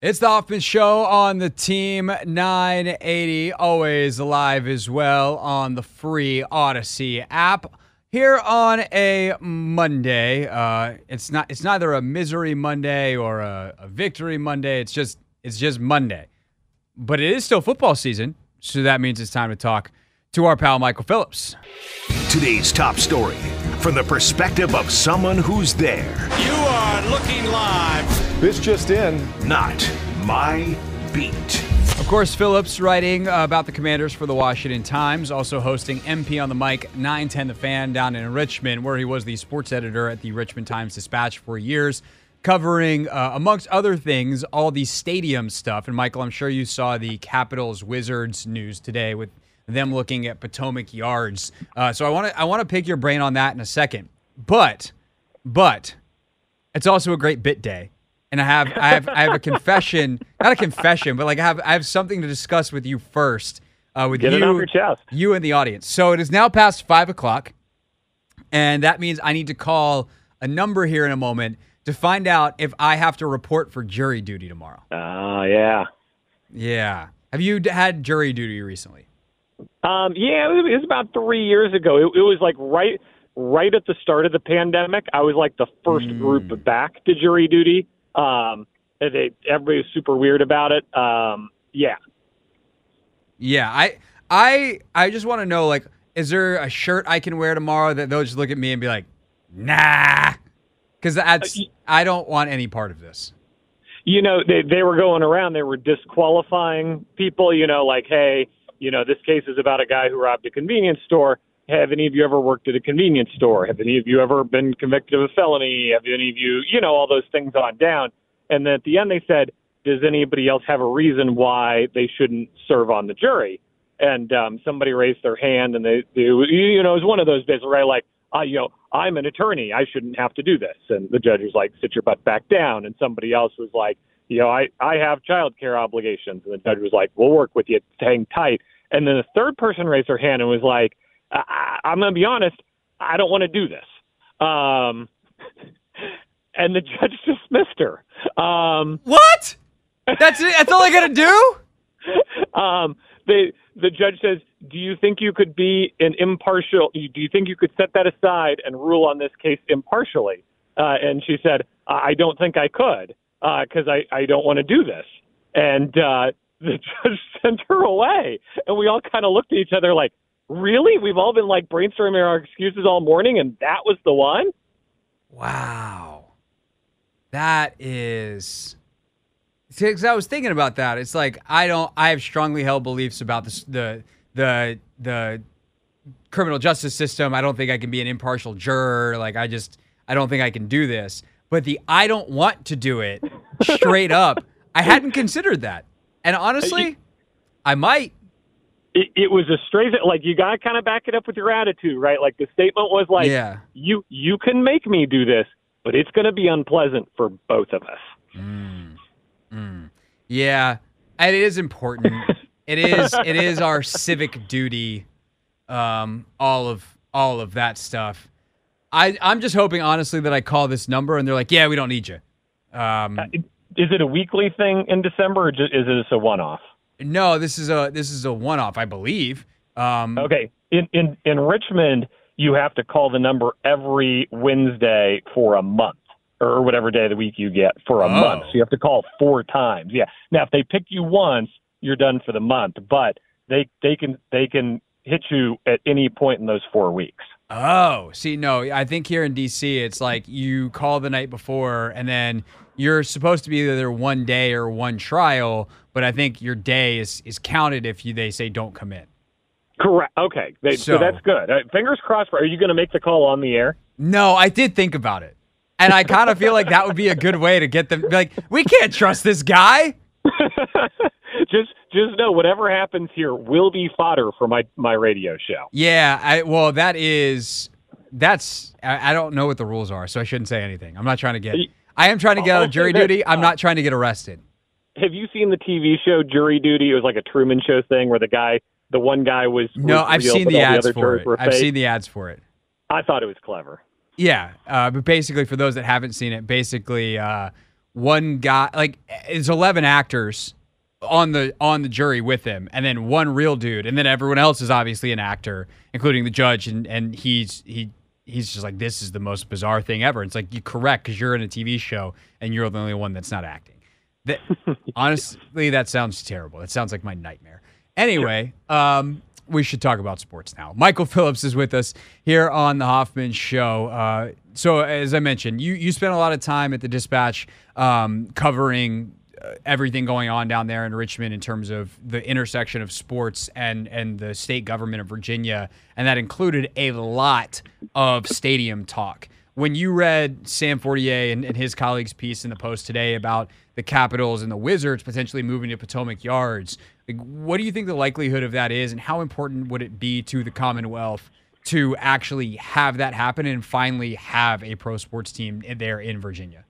It's the Hoffman Show on the Team 980, always live as well on the free Audacy app. Here on a Monday, uh, it's not it's neither a misery Monday or a, a victory Monday. It's just it's just Monday, but it is still football season, so that means it's time to talk to our pal Michael Phillips. Today's top story from the perspective of someone who's there, You are looking live. This just in. not my beat. Of course, Phillips writing uh, about the Commanders for the Washington Times, also hosting MP on the mic 910 The Fan down in Richmond, where he was the sports editor at the Richmond Times Dispatch for years, covering, uh, amongst other things, all the stadium stuff. And Michael, I'm sure you saw the Capitals Wizards news today with them looking at Potomac Yards. Uh, so I want to I want to pick your brain on that in a second, but but it's also a great bit day. And I have I have I have a confession, not a confession, but like I have I have something to discuss with you first. Uh, with Get you, it off your chest. you and the audience. So it is now past five o'clock, and that means I need to call a number here in a moment to find out if I have to report for jury duty tomorrow. Ah, yeah. Yeah. Have you d- had jury duty recently? Um, yeah, it was, it was about three years ago. It, it was like right, right at the start of the pandemic. I was like the first Mm. group back to jury duty. Um, they, everybody was super weird about it. Um, yeah. Yeah, I I I just want to know like is there a shirt I can wear tomorrow that they'll just look at me and be like, "Nah." Cuz that's I don't want any part of this. you know, they they were going around. They were disqualifying people. You know, like, hey, you know, this case is about a guy who robbed a convenience store. Have any of you ever worked at a convenience store? Have any of you ever been convicted of a felony? Have any of you, you know, all those things on down? And then at the end, they said, does anybody else have a reason why they shouldn't serve on the jury? And um, somebody raised their hand, and they, they, you know, it was one of those bits, right? Like, uh, you know, I'm an attorney. I shouldn't have to do this. And the judge was like, sit your butt back down. And somebody else was like, you know, I, I have child care obligations. And the judge was like, we'll work with you. Hang tight. And then the third person raised their hand and was like, I, I'm going to be honest. I don't want to do this. Um, and the judge dismissed her. Um, What? That's it? That's all I got to do? um, the the judge says, "Do you think you could be an impartial? Do you think you could set that aside and rule on this case impartially?" Uh, and she said, "I don't think I could because I I don't want to do this." And uh, the judge sent her away, and we all kind of looked at each other like, "Really? We've all been like brainstorming our excuses all morning, and that was the one." Wow. That is because I was thinking about that. It's like I don't. I have strongly held beliefs about this, the the the criminal justice system. I don't think I can be an impartial juror. Like I just I don't think I can do this. But the I don't want to do it straight up. I hadn't considered that. And honestly, I might. It, it was a straight like you got to kind of back it up with your attitude, right? Like the statement was like, Yeah. you you can make me do this, but it's going to be unpleasant for both of us. Yeah, and it is important. it is it is our civic duty. Um, all of all of that stuff. I I'm just hoping honestly that I call this number and they're like, yeah, we don't need you. Um, Is it a weekly thing in December, or just, is it just a one-off? No, this is a this is a one off, I believe. Um, Okay, in in in Richmond, you have to call the number every Wednesday for a month. Or whatever day of the week you get for a Oh. month. So you have to call four times. Yeah. Now if they pick you once, you're done for the month. But they they can they can hit you at any point in those four weeks. Oh, see, no, I think here in DC, it's like you call the night before and then you're supposed to be either one day or one trial, but I think your day is, is counted if you they say don't come in. Correct. Okay. They, so, So- that's good. Uh, fingers crossed. For, are you going to make the call on the air? No, I did think about it. And I kind of feel like that would be a good way to get them like, we can't trust this guy. just just know whatever happens here will be fodder for my my radio show. Yeah, I well that is that's I, I don't know what the rules are, so I shouldn't say anything. I'm not trying to get I am trying to get out of jury duty. I'm uh, not trying to get arrested. Have you seen the TV show Jury Duty? It was like a Truman Show thing where the guy, the one guy was No, was I've real, seen the ads other for it. I've fake. seen the ads for it. I thought it was clever. Yeah, uh, but basically, for those that haven't seen it, basically, uh, one guy like it's 11 actors on the on the jury with him and then one real dude and then everyone else is obviously an actor including the judge and and he's he he's just like this is the most bizarre thing ever. It's like you correct because you're in a tv show and you're the only one that's not acting. That, honestly that sounds terrible. That sounds like my nightmare. Anyway um we should talk about sports now. Michael Phillips is with us here on the Hoffman Show. Uh, so, as I mentioned, you you spent a lot of time at the Dispatch um, covering Uh, everything going on down there in Richmond in terms of the intersection of sports and and the state government of Virginia, and that included a lot of stadium talk. When you read Sam Fortier and, and his colleagues' piece in the Post today about the Capitals and the Wizards potentially moving to Potomac Yards, like, what do you think the likelihood of that is, and how important would it be to the Commonwealth to actually have that happen and finally have a pro sports team there in Virginia?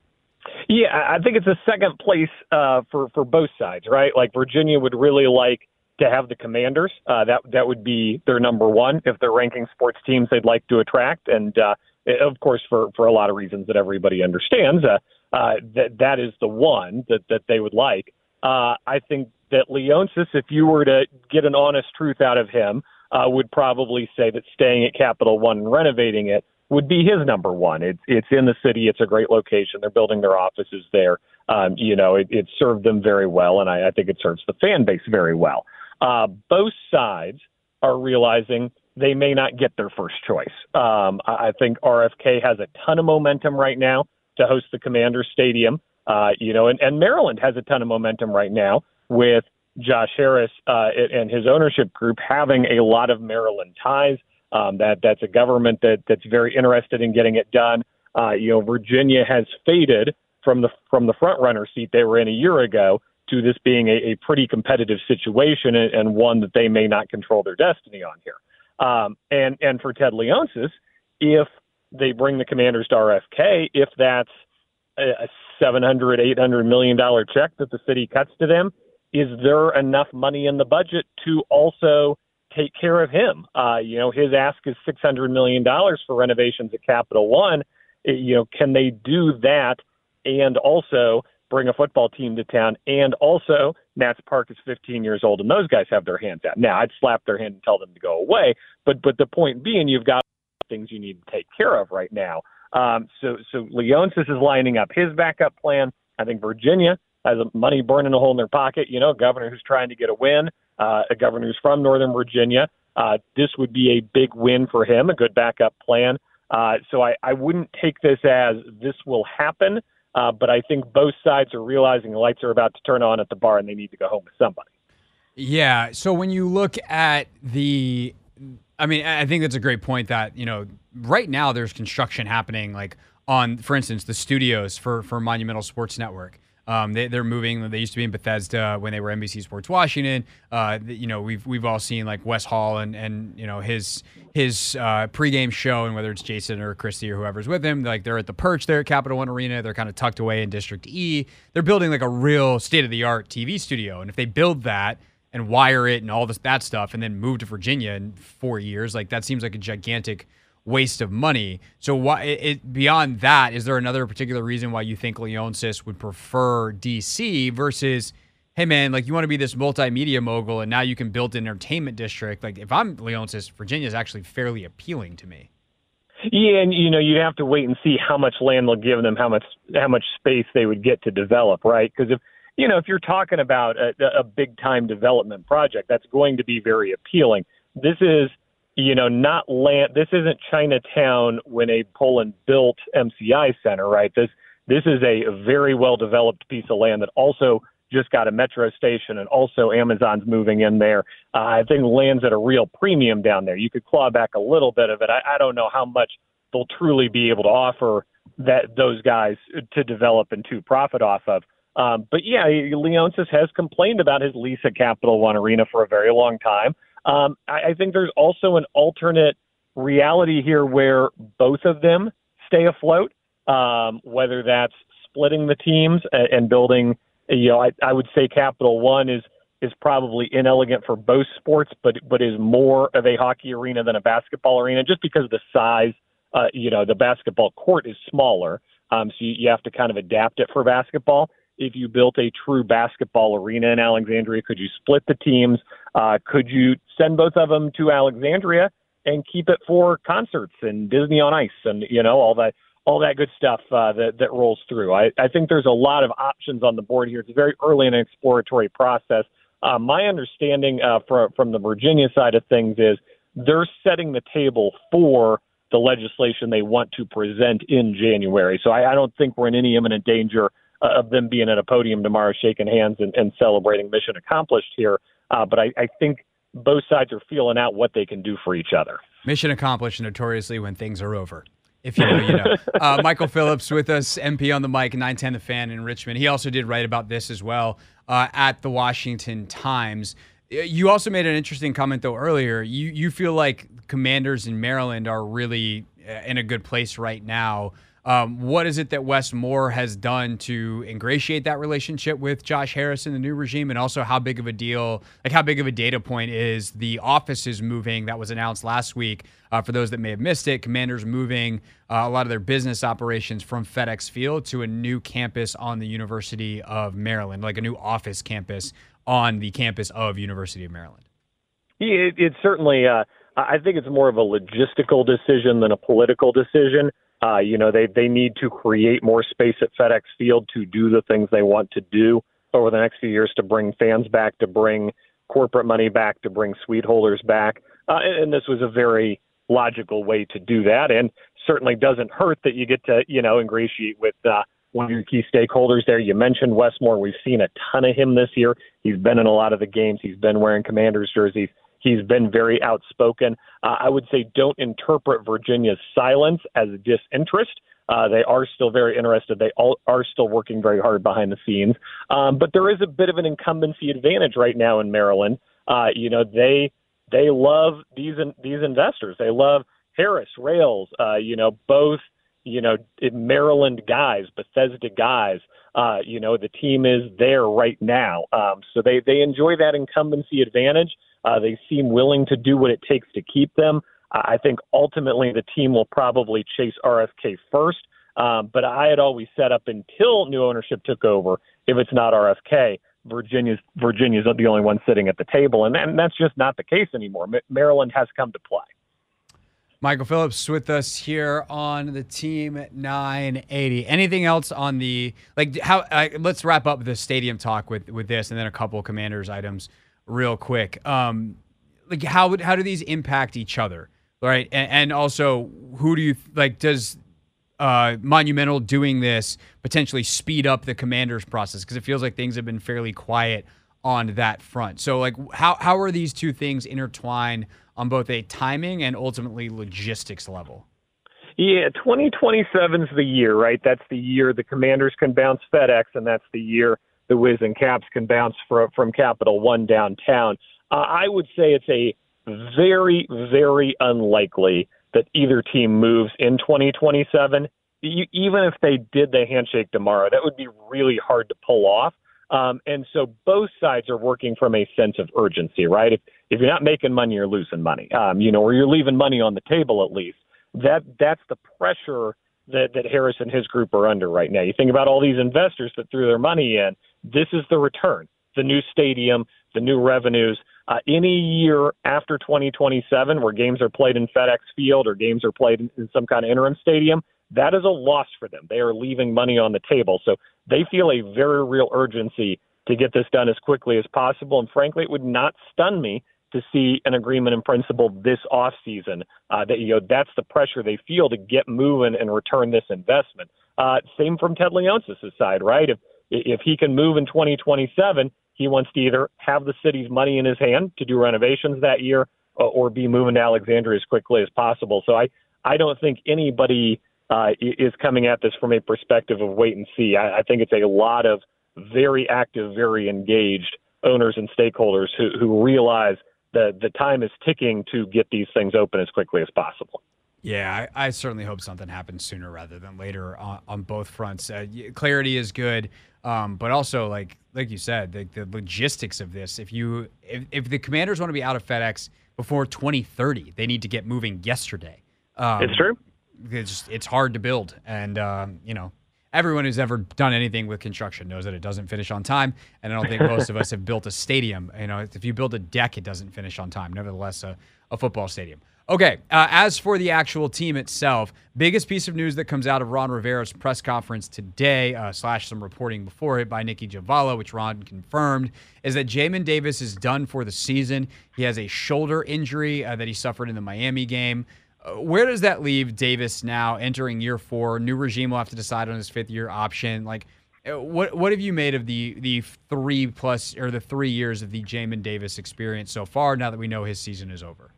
Yeah, I think it's a second place uh, for for both sides, right? Like Virginia would really like to have the Commanders. Uh, that that would be their number one if they're ranking sports teams they'd like to attract, and uh, of course for for a lot of reasons that everybody understands, uh, uh, that that is the one that that they would like. Uh, I think that Leonsis, if you were to get an honest truth out of him, uh, would probably say that staying at Capital One and renovating it would be his number one. It's it's in the city. It's a great location. They're building their offices there. Um, you know, it, it served them very well, and I, I think it serves the fan base very well. Uh, both sides are realizing they may not get their first choice. Um, I think RFK has a ton of momentum right now to host the Commander Stadium. Uh, you know, and, and Maryland has a ton of momentum right now with Josh Harris uh, and his ownership group having a lot of Maryland ties. Um, that that's a government that that's very interested in getting it done. Uh, you know, Virginia has faded from the from the front runner seat they were in a year ago to this being a, a pretty competitive situation and, and one that they may not control their destiny on here. Um, and and for Ted Leonsis, if they bring the Commanders to RFK, if that's a, a 700, 800 million dollar check that the city cuts to them, is there enough money in the budget to also take care of him. Uh, you know, his ask is six hundred million dollars for renovations at Capital One. It, you know, can they do that and also bring a football team to town? And also, Nats Park is 15 years old, and those guys have their hands out. Now, I'd slap their hand and tell them to go away. But but the point being, you've got things you need to take care of right now. Um, so so Leonsis is lining up his backup plan. I think Virginia has money burning a hole in their pocket. You know, governor who's trying to get a win uh, a governor who's from Northern Virginia. Uh, this would be a big win for him, a good backup plan. Uh, so I, I wouldn't take this as this will happen, uh, but I think both sides are realizing the lights are about to turn on at the bar and they need to go home with somebody. Yeah. So when you look at the, I mean, I think that's a great point that, you know, right now there's construction happening like on, for instance, the studios for, for Monumental Sports Network. Um, they, are moving. They used to be in Bethesda when they were NBC Sports Washington. Uh, you know, we've we've all seen like Wes Hall and and you know his his uh, pregame show, and whether it's Jason or Christy or whoever's with him, like they're at the perch there at Capital One Arena. They're kind of tucked away in District E. They're building like a real state of the art TV studio, and if they build that and wire it and all this that stuff, and then move to Virginia in four years, like that seems like a gigantic waste of money. So why it, beyond that, is there another particular reason why you think Leonsis would prefer DC versus hey man, like you want to be this multimedia mogul and now you can build an entertainment district. Like if I'm Leonsis, Virginia is actually fairly appealing to me. Yeah, and you know you'd have to wait and see how much land they'll give them, how much how much space they would get to develop, right? Because if you know if you're talking about a, a big time development project, that's going to be very appealing. This is you know, not land. This isn't Chinatown when Abe Pollin built MCI Center, right? This this is a very well developed piece of land that also just got a metro station and also Amazon's moving in there. Uh, I think land's at a real premium down there. You could claw back a little bit of it. I, I don't know how much they'll truly be able to offer that those guys to develop and to profit off of. Um, but yeah, Leonsis has complained about his lease at Capital One Arena for a very long time. Um, I, I think there's also an alternate reality here where both of them stay afloat, um, whether that's splitting the teams and, and building. You know, I, I would say Capital One is is probably inelegant for both sports, but but is more of a hockey arena than a basketball arena, just because of the size. Uh, you know, the basketball court is smaller, Um, so you, you have to kind of adapt it for basketball. If you built a true basketball arena in Alexandria, could you split the teams? Uh, could you send both of them to Alexandria and keep it for concerts and Disney on Ice and you know all that all that good stuff uh, that that rolls through? I, I think there's a lot of options on the board here. It's very early in an exploratory process. Uh, my understanding uh, from from the Virginia side of things is they're setting the table for the legislation they want to present in January. So I, I don't think we're in any imminent danger uh, of them being at a podium tomorrow, shaking hands and, and celebrating mission accomplished here. Uh, but I, I think both sides are feeling out what they can do for each other. Mission accomplished notoriously when things are over. If you know, you know. Uh, Michael Phillips with us, MP on the mic, 910 The Fan in Richmond. He also did write about this as well uh, at the Washington Times. You also made an interesting comment though earlier. You you feel like commanders in Maryland are really uh, in a good place right now. Um, what is it that Wes Moore has done to ingratiate that relationship with Josh Harris in the new regime, and also how big of a deal, like how big of a data point is the offices moving that was announced last week? Uh, for those that may have missed it, Commanders moving uh, a lot of their business operations from FedEx Field to a new campus on the University of Maryland, like a new office campus on the campus of University of Maryland? Yeah, it, it's certainly. Uh, I think it's more of a logistical decision than a political decision. Uh, you know, they they need to create more space at FedEx Field to do the things they want to do over the next few years to bring fans back, to bring corporate money back, to bring suite holders back. Uh, and, and this was a very logical way to do that, and certainly doesn't hurt that you get to you know ingratiate with uh, one of your key stakeholders there. You mentioned Wes Moore. We've seen a ton of him this year. He's been in a lot of the games. He's been wearing Commanders jerseys. He's been very outspoken. Uh, I would say don't interpret Virginia's silence as disinterest. Uh, they are still very interested. They all are still working very hard behind the scenes. Um, but there is a bit of an incumbency advantage right now in Maryland. Uh, you know, they they love these these investors. They love Harris, Rales. Uh, you know, both you know, Maryland guys, Bethesda guys. Uh, you know, the team is there right now. Um, so they, they enjoy that incumbency advantage. Uh, they seem willing to do what it takes to keep them. I think ultimately the team will probably chase RFK first. Um, but I had always said up until new ownership took over, if it's not RFK, Virginia's Virginia's the only one sitting at the table, and, and that's just not the case anymore. Maryland has come to play. Michael Phillips with us here on the Team 980. Anything else on the like? How? Uh, let's wrap up the stadium talk with with this, and then a couple Commanders items real quick. Um, like how would how do these impact each other, right? And, and also, who do you like? Does uh, Monumental doing this potentially speed up the Commanders process? Because it feels like things have been fairly quiet on that front. So, like, how how are these two things intertwined? On both a timing and ultimately logistics level? Yeah, 2027 is the year, right? That's the year the Commanders can bounce FedEx, and that's the year the Wiz and Caps can bounce from from Capital One downtown. Uh, I would say it's a very, very unlikely that either team moves in 2027. You, even if they did the handshake tomorrow, that would be really hard to pull off. Um, and so both sides are working from a sense of urgency, right? If, if you're not making money, you're losing money, um, you know, or you're leaving money on the table at least. That that's the pressure that, that Harris and his group are under right now. You think about all these investors that threw their money in. This is the return: the new stadium, the new revenues. Uh, any year after 2027, where games are played in FedEx Field or games are played in, in some kind of interim stadium, that is a loss for them. They are leaving money on the table. So they feel a very real urgency to get this done as quickly as possible. And frankly, it would not stun me to see an agreement in principle this off season. Uh, that you know that's the pressure they feel to get moving and return this investment. Uh, same from Ted Leonsis' side, right? If if he can move in 2027, he wants to either have the city's money in his hand to do renovations that year, or, or be moving to Alexandria as quickly as possible. So I I don't think anybody uh, is coming at this from a perspective of wait and see. I, I think it's a lot of very active, very engaged owners and stakeholders who, who realize that the time is ticking to get these things open as quickly as possible. Yeah, I, I certainly hope something happens sooner rather than later on, on both fronts. Uh, clarity is good, um, but also like like you said, the, the logistics of this. If you if, if the Commanders want to be out of FedEx before 2030, they need to get moving yesterday. Um, it's true it's it's hard to build, and um, you know everyone who's ever done anything with construction knows that it doesn't finish on time. And I don't think most of us have built a stadium. You know, if you build a deck, it doesn't finish on time. Nevertheless, a, a football stadium. Okay, uh, as for the actual team itself, biggest piece of news that comes out of Ron Rivera's press conference today, uh, slash some reporting before it by Nicki Jhabvala, which Ron confirmed, is that Jamin Davis is done for the season. He has a shoulder injury uh, that he suffered in the Miami game. Where does that leave Davis now entering year four? New regime will have to decide on his fifth year option. Like, uh, what what have you made of the the three plus or the three years of the Jamin Davis experience so far? Now that we know his season is over.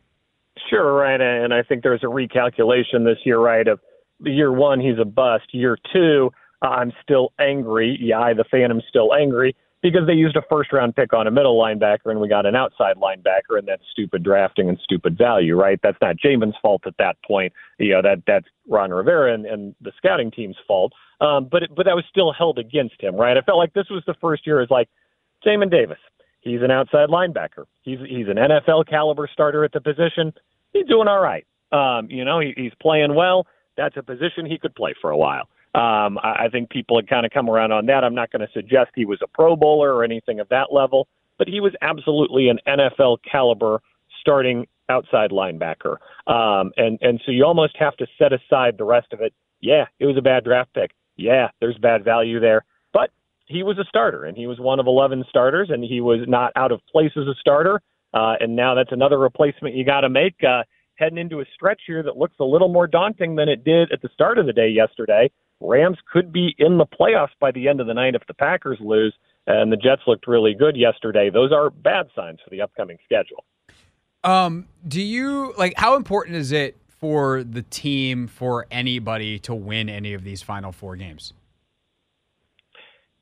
Sure, right. And I think there's a recalculation this year, right? Of year one, he's a bust. Year two, I'm still angry. Yeah, I, the am still angry because they used a first round pick on a middle linebacker and we got an outside linebacker and that's stupid drafting and stupid value, right? That's not Jamin's fault at that point. You know, that that's Ron Rivera and, and the scouting team's fault. Um, but it, but that was still held against him, right? I felt like this was the first year as like Jamin Davis. He's an outside linebacker. He's he's an NFL caliber starter at the position he's doing all right. Um, you know, he, he's playing well. That's a position he could play for a while. Um, I, I think people had kind of come around on that. I'm not going to suggest he was a Pro Bowler or anything of that level, but he was absolutely an NFL caliber starting outside linebacker. Um, and and so you almost have to set aside the rest of it. Yeah, it was a bad draft pick. Yeah, there's bad value there, but he was a starter, and he was one of 11 starters, and he was not out of place as a starter. Uh, and now that's another replacement you got to make uh, heading into a stretch here that looks a little more daunting than it did at the start of the day yesterday. Rams could be in the playoffs by the end of the night if the Packers lose, and the Jets looked really good yesterday. Those are bad signs for the upcoming schedule. Um, do you like how important is it for the team for anybody to win any of these final four games?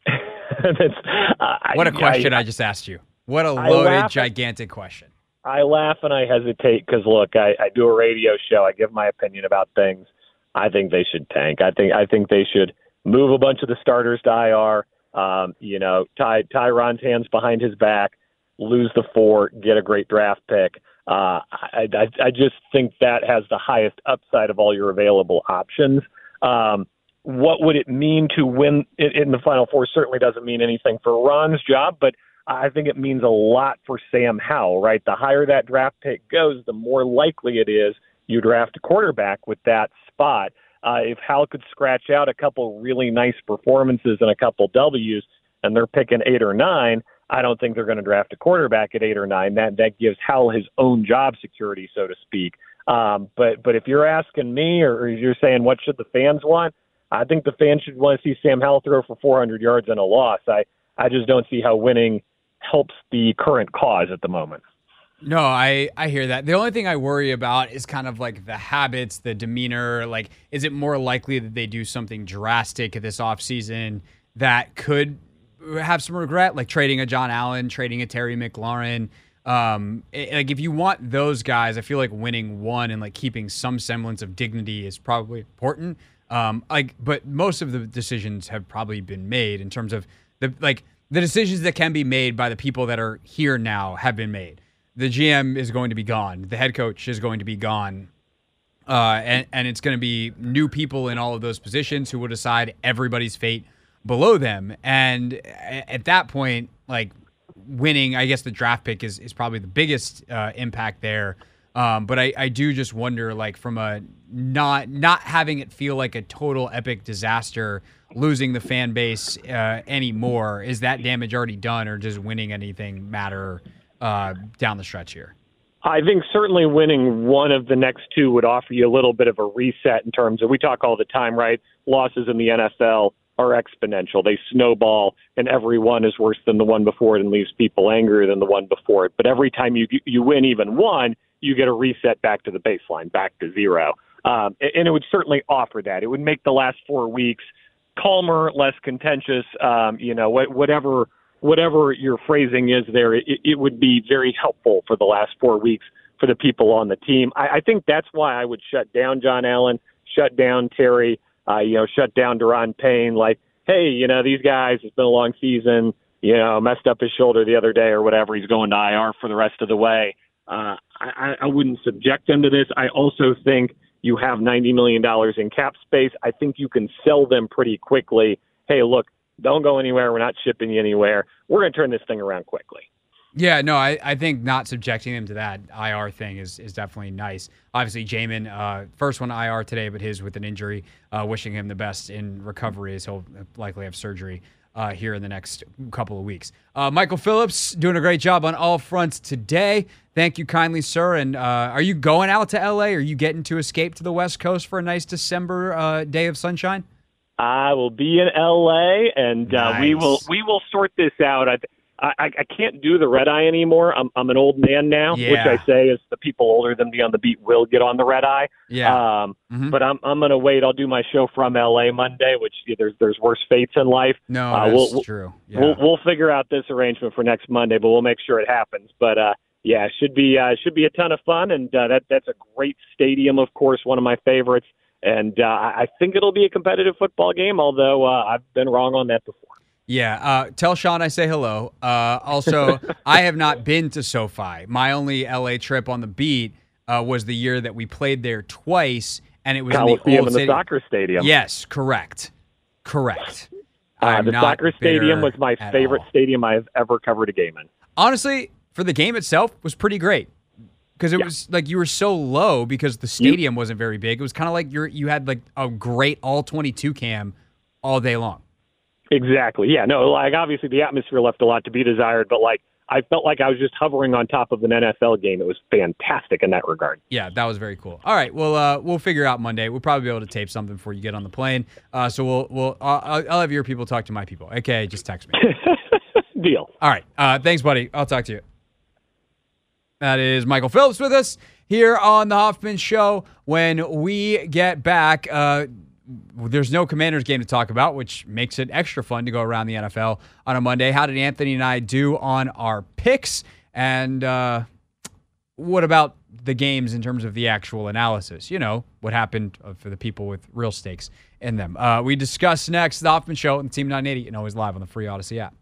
uh, what a question I, I, just asked you. What a loaded, gigantic question. I laugh and I hesitate because look, I, I do a radio show. I give my opinion about things. I think they should tank. I think I think they should move a bunch of the starters to IR. Um, you know, tie Tyron's hands behind his back, lose the four, get a great draft pick. Uh, I, I, I just think that has the highest upside of all your available options. Um, what would it mean to win in, in the Final Four? Certainly doesn't mean anything for Ron's job, but I think it means a lot for Sam Howell, right? The higher that draft pick goes, the more likely it is you draft a quarterback with that spot. Uh, if Howell could scratch out a couple really nice performances and a couple W's, and they're picking eight or nine, I don't think they're going to draft a quarterback at eight or nine. That that gives Howell his own job security, so to speak. Um, but but if you're asking me, or, or you're saying what should the fans want, I think the fans should want to see Sam Howell throw for 400 yards and a loss. I I just don't see how winning helps the current cause at the moment. No, I I hear that. The only thing I worry about is kind of like the habits, the demeanor. Like, is it more likely that they do something drastic this offseason that could have some regret, like trading a John Allen, trading a Terry McLaurin? Um, it, like if you want those guys, I feel like winning one and like keeping some semblance of dignity is probably important. Um, like, but most of the decisions have probably been made in terms of the like the decisions that can be made by the people that are here now have been made. The GM is going to be gone. The head coach is going to be gone. Uh, and, and it's going to be new people in all of those positions who will decide everybody's fate below them. And at that point, like winning, I guess the draft pick is, is probably the biggest uh, impact there. Um, but I, I do just wonder, like, from a not not having it feel like a total epic disaster, losing the fan base uh, anymore. Is that damage already done, or does winning anything matter uh, down the stretch here? I think certainly winning one of the next two would offer you a little bit of a reset in terms of we talk all the time, right? Losses in the NFL are exponential. They snowball, and every one is worse than the one before it and leaves people angrier than the one before it. But every time you you win even one, you get a reset back to the baseline, back to zero. Um, and it would certainly offer that. It would make the last four weeks calmer, less contentious. Um, you know, whatever whatever your phrasing is there, it, it would be very helpful for the last four weeks for the people on the team. I, I think that's why I would shut down John Allen, shut down Terry, uh, you know, shut down Daron Payne. Like, hey, you know, these guys, it's been a long season. You know, messed up his shoulder the other day or whatever. He's going to IR for the rest of the way. Uh, I, I wouldn't subject them to this. I also think You have $90 million in cap space. I think you can sell them pretty quickly. Hey, look, don't go anywhere. We're not shipping you anywhere. We're going to turn this thing around quickly. Yeah, no, I, I think not subjecting him to that IR thing is, is definitely nice. Obviously, Jamin, uh, first one IR today, but his with an injury. Uh, wishing him the best in recovery as he'll likely have surgery uh, here in the next couple of weeks. Uh, Michael Phillips doing a great job on all fronts today. Thank you kindly, sir. And uh, are you going out to LA? Are you getting to escape to the West Coast for a nice December uh, day of sunshine? I will be in LA, and nice. we will we will sort this out. I, I, I can't do the red eye anymore. I'm I'm an old man now, Yeah. which I say is the people older than me on the beat will get on the red eye. Yeah. Um, Mhm. but I'm I'm gonna wait. I'll do my show from LA Monday, which yeah, there's there's worse fates in life. No, uh, that's we'll- true. Yeah. We'll we'll figure out this arrangement for next Monday, but we'll make sure it happens. But uh, yeah, it should be uh, should be a ton of fun, and uh, that that's a great stadium, of course, one of my favorites. And uh, I think it'll be a competitive football game, although uh, I've been wrong on that before. Yeah, uh, tell Sean I say hello. Uh, also, I have not been to SoFi. My only LA trip on the beat uh, was the year that we played there twice, and it was in the old and the stadium. soccer stadium. Yes, correct, correct. Uh, the soccer stadium was my favorite all. stadium I've ever covered a game in. Honestly, for the game itself, was pretty great because it Yeah. was like you were so low because the stadium wasn't very big. It was kind of like you're you had like a great all twenty two cam all day long. Exactly. Yeah. No. Like obviously the atmosphere left a lot to be desired, but like I felt like I was just hovering on top of an NFL game. It was fantastic in that regard. Yeah, that was very cool. All right, well, uh, we'll figure out Monday. We'll probably be able to tape something before you get on the plane. Uh, so we'll we'll I'll, I'll have your people talk to my people. Okay, just text me. Deal. All right, uh, thanks, buddy. I'll talk to you. That is Michael Phillips with us here on the Hoffman Show. When we get back, uh, there's no Commanders game to talk about, which makes it extra fun to go around the NFL on a Monday. How did Anthony and I do on our picks? And uh, what about the games in terms of the actual analysis? You know, what happened uh, for the people with real stakes in them. Uh, we discuss next the Hoffman Show and Team 980 and always live on the free Audacy app.